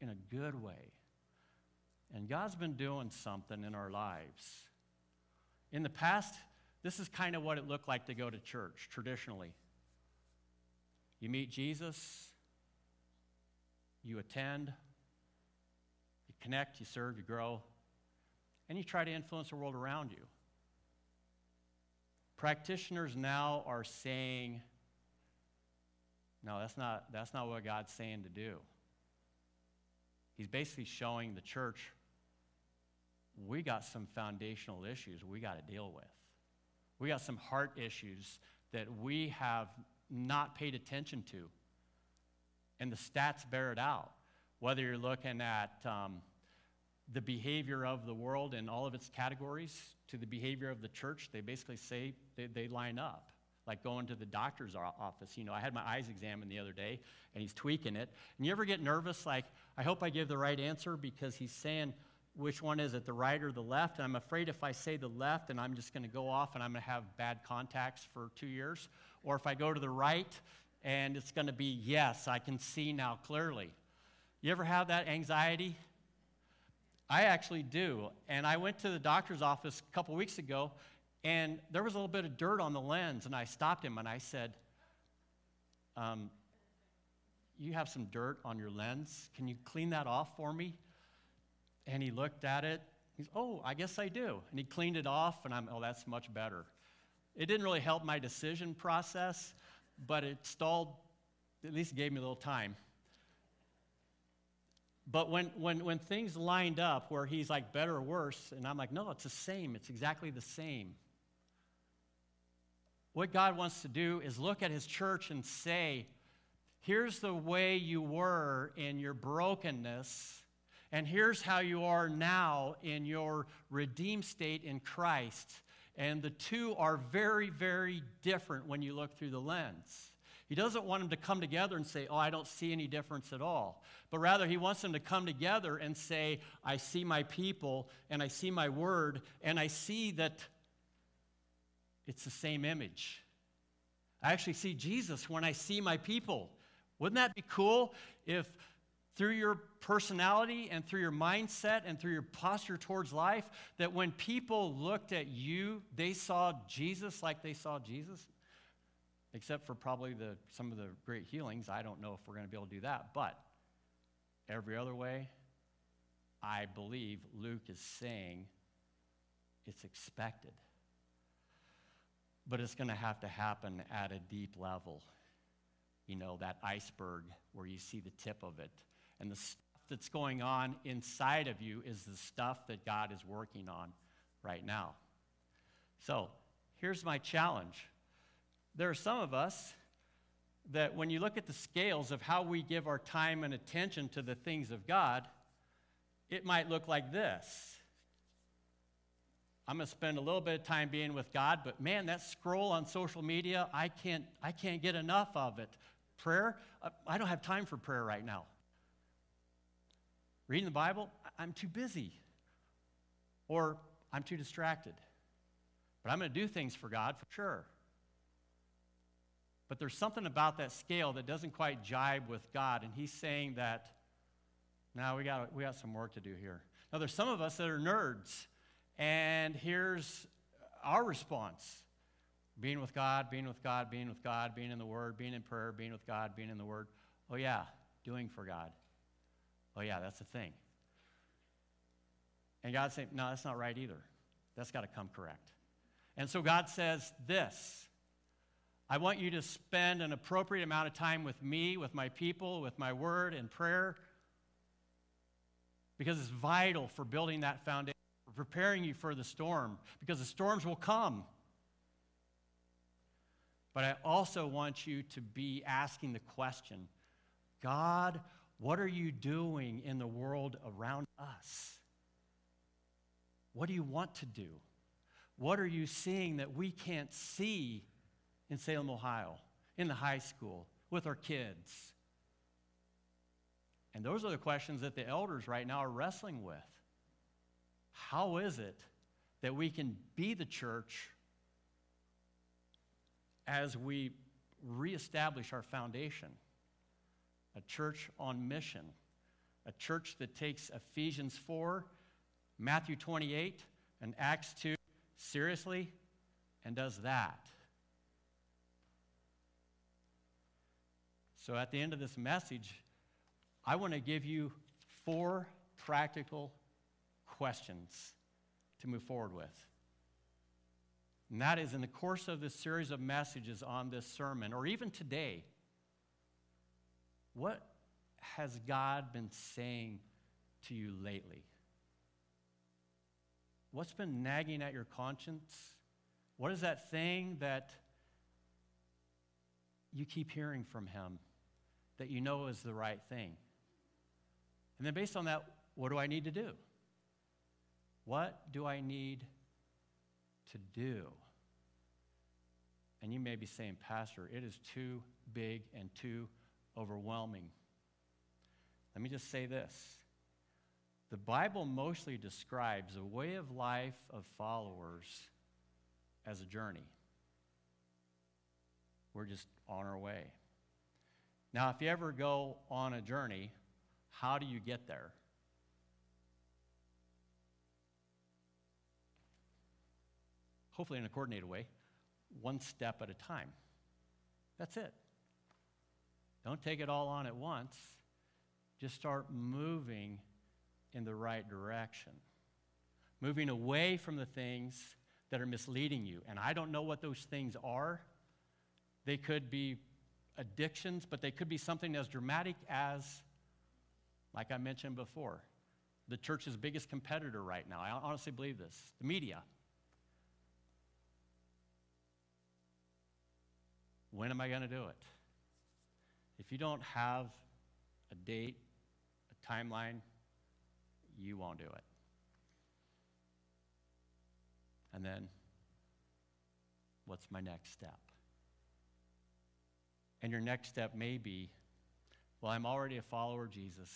in a good way. And God's been doing something in our lives. In the past, this is kind of what it looked like to go to church traditionally. You meet Jesus, you attend, you connect, you serve, you grow, and you try to influence the world around you. Practitioners now are saying, no, that's not, that's not what God's saying to do. He's basically showing the church we got some foundational issues we got to deal with. We got some heart issues that we have not paid attention to. And the stats bear it out. Whether you're looking at um, the behavior of the world in all of its categories to the behavior of the church, they basically say they, they line up. Like going to the doctor's office. You know, I had my eyes examined the other day and he's tweaking it. And you ever get nervous, like, I hope I give the right answer because he's saying, which one is it, the right or the left? And I'm afraid if I say the left, and I'm just going to go off and I'm going to have bad contacts for two years. Or if I go to the right, and it's going to be yes, I can see now clearly. You ever have that anxiety? I actually do. And I went to the doctor's office a couple weeks ago, and there was a little bit of dirt on the lens, and I stopped him and I said, um, You have some dirt on your lens. Can you clean that off for me? And he looked at it. He's, oh, I guess I do. And he cleaned it off, and I'm, oh, that's much better. It didn't really help my decision process, but it stalled, at least gave me a little time. But when, when, when things lined up where he's like better or worse, and I'm like, no, it's the same. It's exactly the same. What God wants to do is look at his church and say, here's the way you were in your brokenness and here's how you are now in your redeemed state in Christ. And the two are very, very different when you look through the lens. He doesn't want them to come together and say, Oh, I don't see any difference at all. But rather, he wants them to come together and say, I see my people, and I see my word, and I see that it's the same image. I actually see Jesus when I see my people. Wouldn't that be cool if through your personality and through your mindset and through your posture towards life that when people looked at you, they saw Jesus like they saw Jesus? Except for probably the, some of the great healings. I don't know if we're going to be able to do that. But every other way, I believe Luke is saying it's expected. But it's going to have to happen at a deep level. You know, that iceberg where you see the tip of it and the that's going on inside of you is the stuff that God is working on right now. So here's my challenge. There are some of us that when you look at the scales of how we give our time and attention to the things of God, it might look like this. I'm going to spend a little bit of time being with God, but man, that scroll on social media, I can't, I can't get enough of it. Prayer, I don't have time for prayer right now. Reading the Bible, I'm too busy. Or I'm too distracted. But I'm going to do things for God for sure. But there's something about that scale that doesn't quite jibe with God. And He's saying that, now we got, we got some work to do here. Now, there's some of us that are nerds. And here's our response being with God, being with God, being with God, being in the Word, being in prayer, being with God, being in the Word. Oh, yeah, doing for God. Oh, yeah, that's the thing. And God saying, no, that's not right either. That's got to come correct. And so God says this I want you to spend an appropriate amount of time with me, with my people, with my word and prayer, because it's vital for building that foundation, for preparing you for the storm, because the storms will come. But I also want you to be asking the question God, what are you doing in the world around us? What do you want to do? What are you seeing that we can't see in Salem, Ohio, in the high school, with our kids? And those are the questions that the elders right now are wrestling with. How is it that we can be the church as we reestablish our foundation? A church on mission, a church that takes Ephesians 4, Matthew 28, and Acts 2 seriously and does that. So at the end of this message, I want to give you four practical questions to move forward with. And that is in the course of this series of messages on this sermon, or even today, what has God been saying to you lately? What's been nagging at your conscience? What is that thing that you keep hearing from Him that you know is the right thing? And then, based on that, what do I need to do? What do I need to do? And you may be saying, Pastor, it is too big and too overwhelming. Let me just say this the Bible mostly describes a way of life of followers as a journey. We're just on our way. Now, if you ever go on a journey, how do you get there? Hopefully, in a coordinated way, one step at a time. That's it. Don't take it all on at once. Just start moving in the right direction. Moving away from the things that are misleading you. And I don't know what those things are. They could be addictions, but they could be something as dramatic as, like I mentioned before, the church's biggest competitor right now. I honestly believe this the media. When am I going to do it? If you don't have a date, a timeline, you won't do it. And then, what's my next step? And your next step may be well, I'm already a follower of Jesus,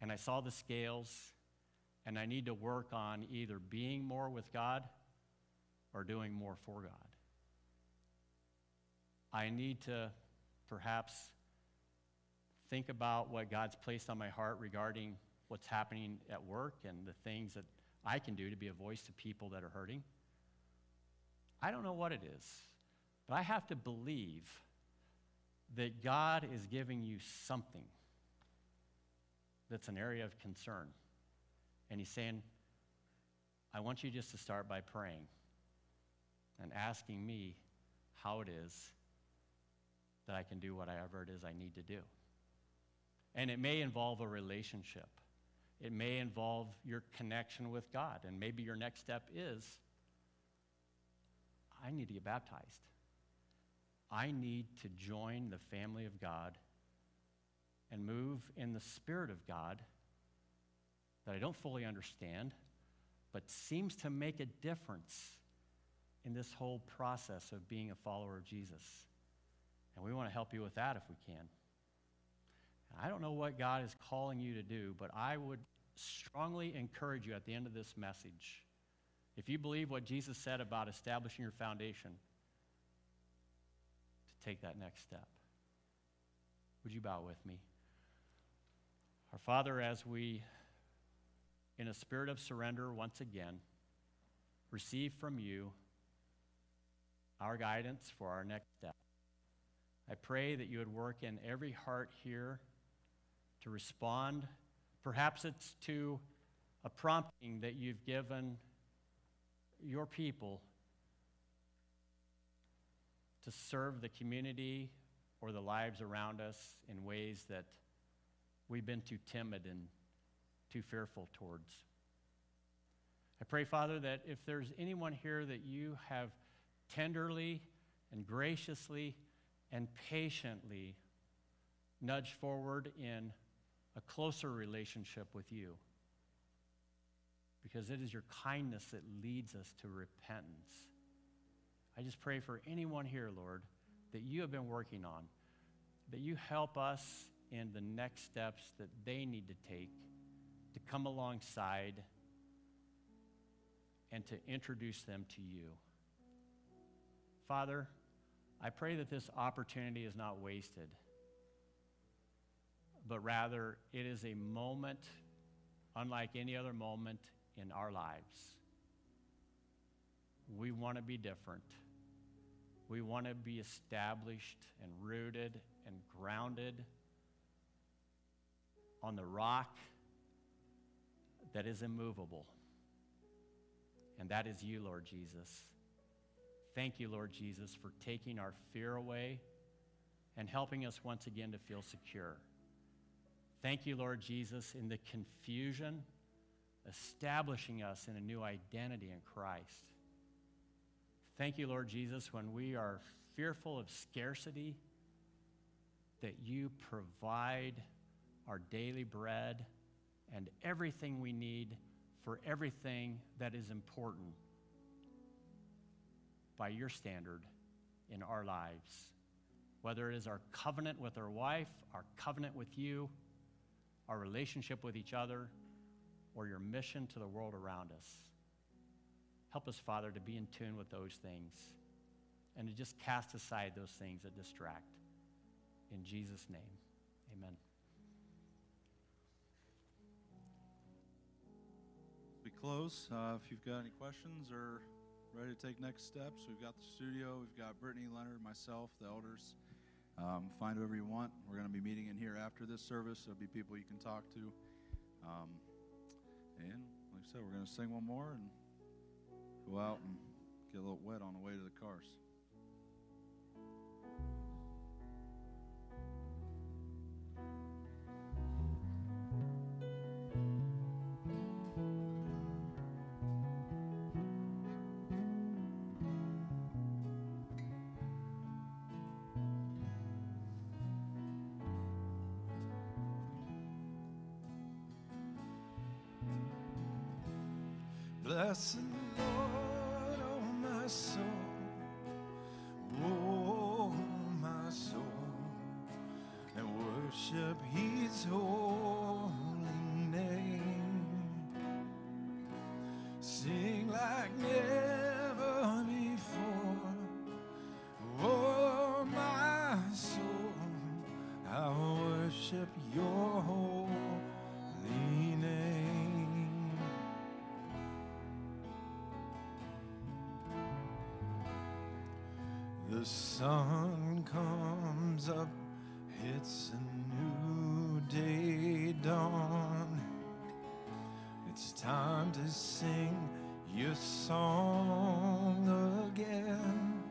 and I saw the scales, and I need to work on either being more with God or doing more for God. I need to perhaps think about what God's placed on my heart regarding what's happening at work and the things that I can do to be a voice to people that are hurting. I don't know what it is, but I have to believe that God is giving you something that's an area of concern. And He's saying, I want you just to start by praying and asking me how it is that I can do whatever it is I need to do. And it may involve a relationship. It may involve your connection with God. And maybe your next step is I need to get baptized. I need to join the family of God and move in the Spirit of God that I don't fully understand, but seems to make a difference in this whole process of being a follower of Jesus. And we want to help you with that if we can. I don't know what God is calling you to do, but I would strongly encourage you at the end of this message, if you believe what Jesus said about establishing your foundation, to take that next step. Would you bow with me? Our Father, as we, in a spirit of surrender once again, receive from you our guidance for our next step. I pray that you would work in every heart here to respond. Perhaps it's to a prompting that you've given your people to serve the community or the lives around us in ways that we've been too timid and too fearful towards. I pray, Father, that if there's anyone here that you have tenderly and graciously and patiently nudge forward in a closer relationship with you. Because it is your kindness that leads us to repentance. I just pray for anyone here, Lord, that you have been working on, that you help us in the next steps that they need to take to come alongside and to introduce them to you. Father, I pray that this opportunity is not wasted but rather it is a moment unlike any other moment in our lives. We want to be different. We want to be established and rooted and grounded on the rock that is immovable. and that is you, Lord Jesus. Thank you, Lord Jesus, for taking our fear away and helping us once again to feel secure. Thank you, Lord Jesus, in the confusion, establishing us in a new identity in Christ. Thank you, Lord Jesus, when we are fearful of scarcity, that you provide our daily bread and everything we need for everything that is important by your standard in our lives. Whether it is our covenant with our wife, our covenant with you, our relationship with each other, or your mission to the world around us. Help us, Father, to be in tune with those things and to just cast aside those things that distract. In Jesus' name, amen. We close. Uh, if you've got any questions or ready to take next steps, we've got the studio, we've got Brittany, Leonard, myself, the elders. Um, find whoever you want. We're going to be meeting in here after this service. There'll be people you can talk to. Um, and like I said, we're going to sing one more and go out and get a little wet on the way to the cars. The sun comes up, it's a new day dawn. It's time to sing your song again.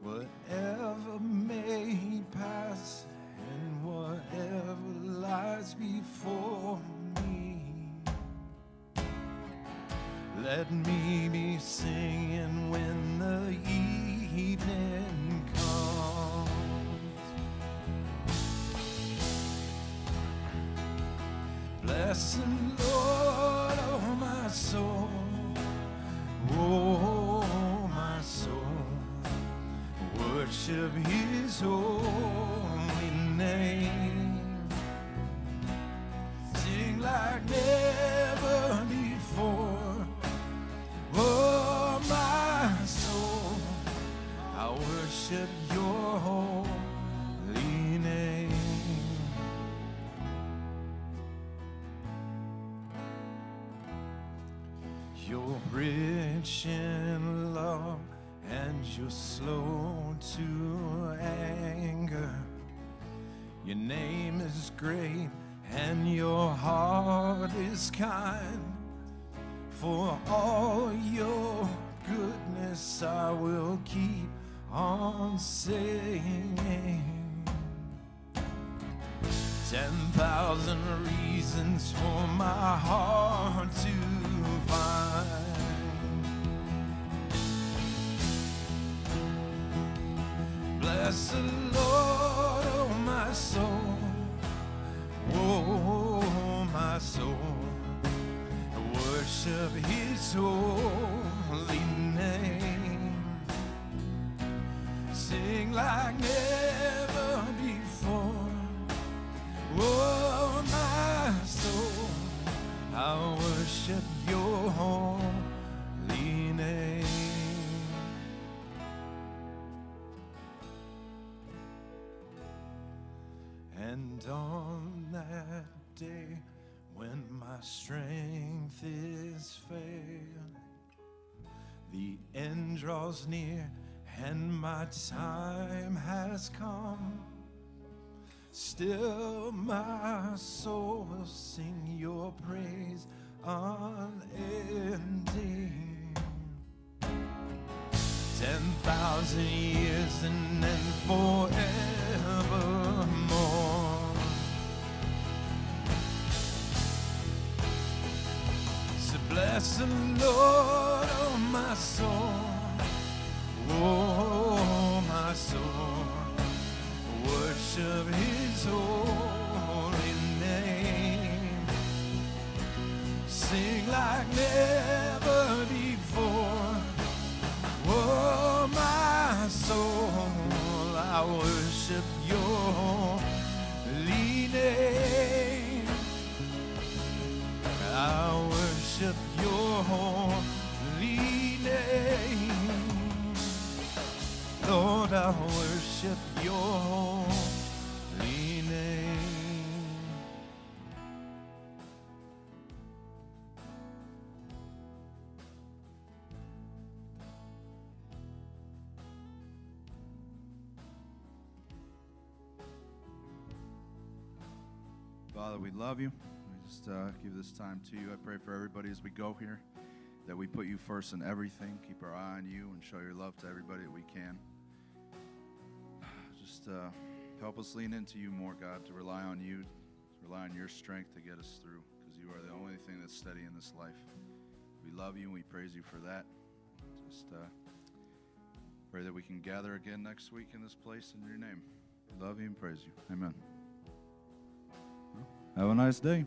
Whatever may pass and whatever lies before me. Let me be singing Bless Lord, oh my soul, oh my soul, worship His holy draws near and my time has come. Still, my soul will sing your praise unending. ten thousand years and then forevermore. So bless the Lord, uh, give this time to you. I pray for everybody as we go here that we put you first in everything, keep our eye on you, and show your love to everybody that we can. Just uh, help us lean into you more, God, to rely on you, to rely on your strength to get us through, because you are the only thing that's steady in this life. We love you and we praise you for that. Just uh, pray that we can gather again next week in this place in your name. We love you and praise you. Amen. Have a nice day.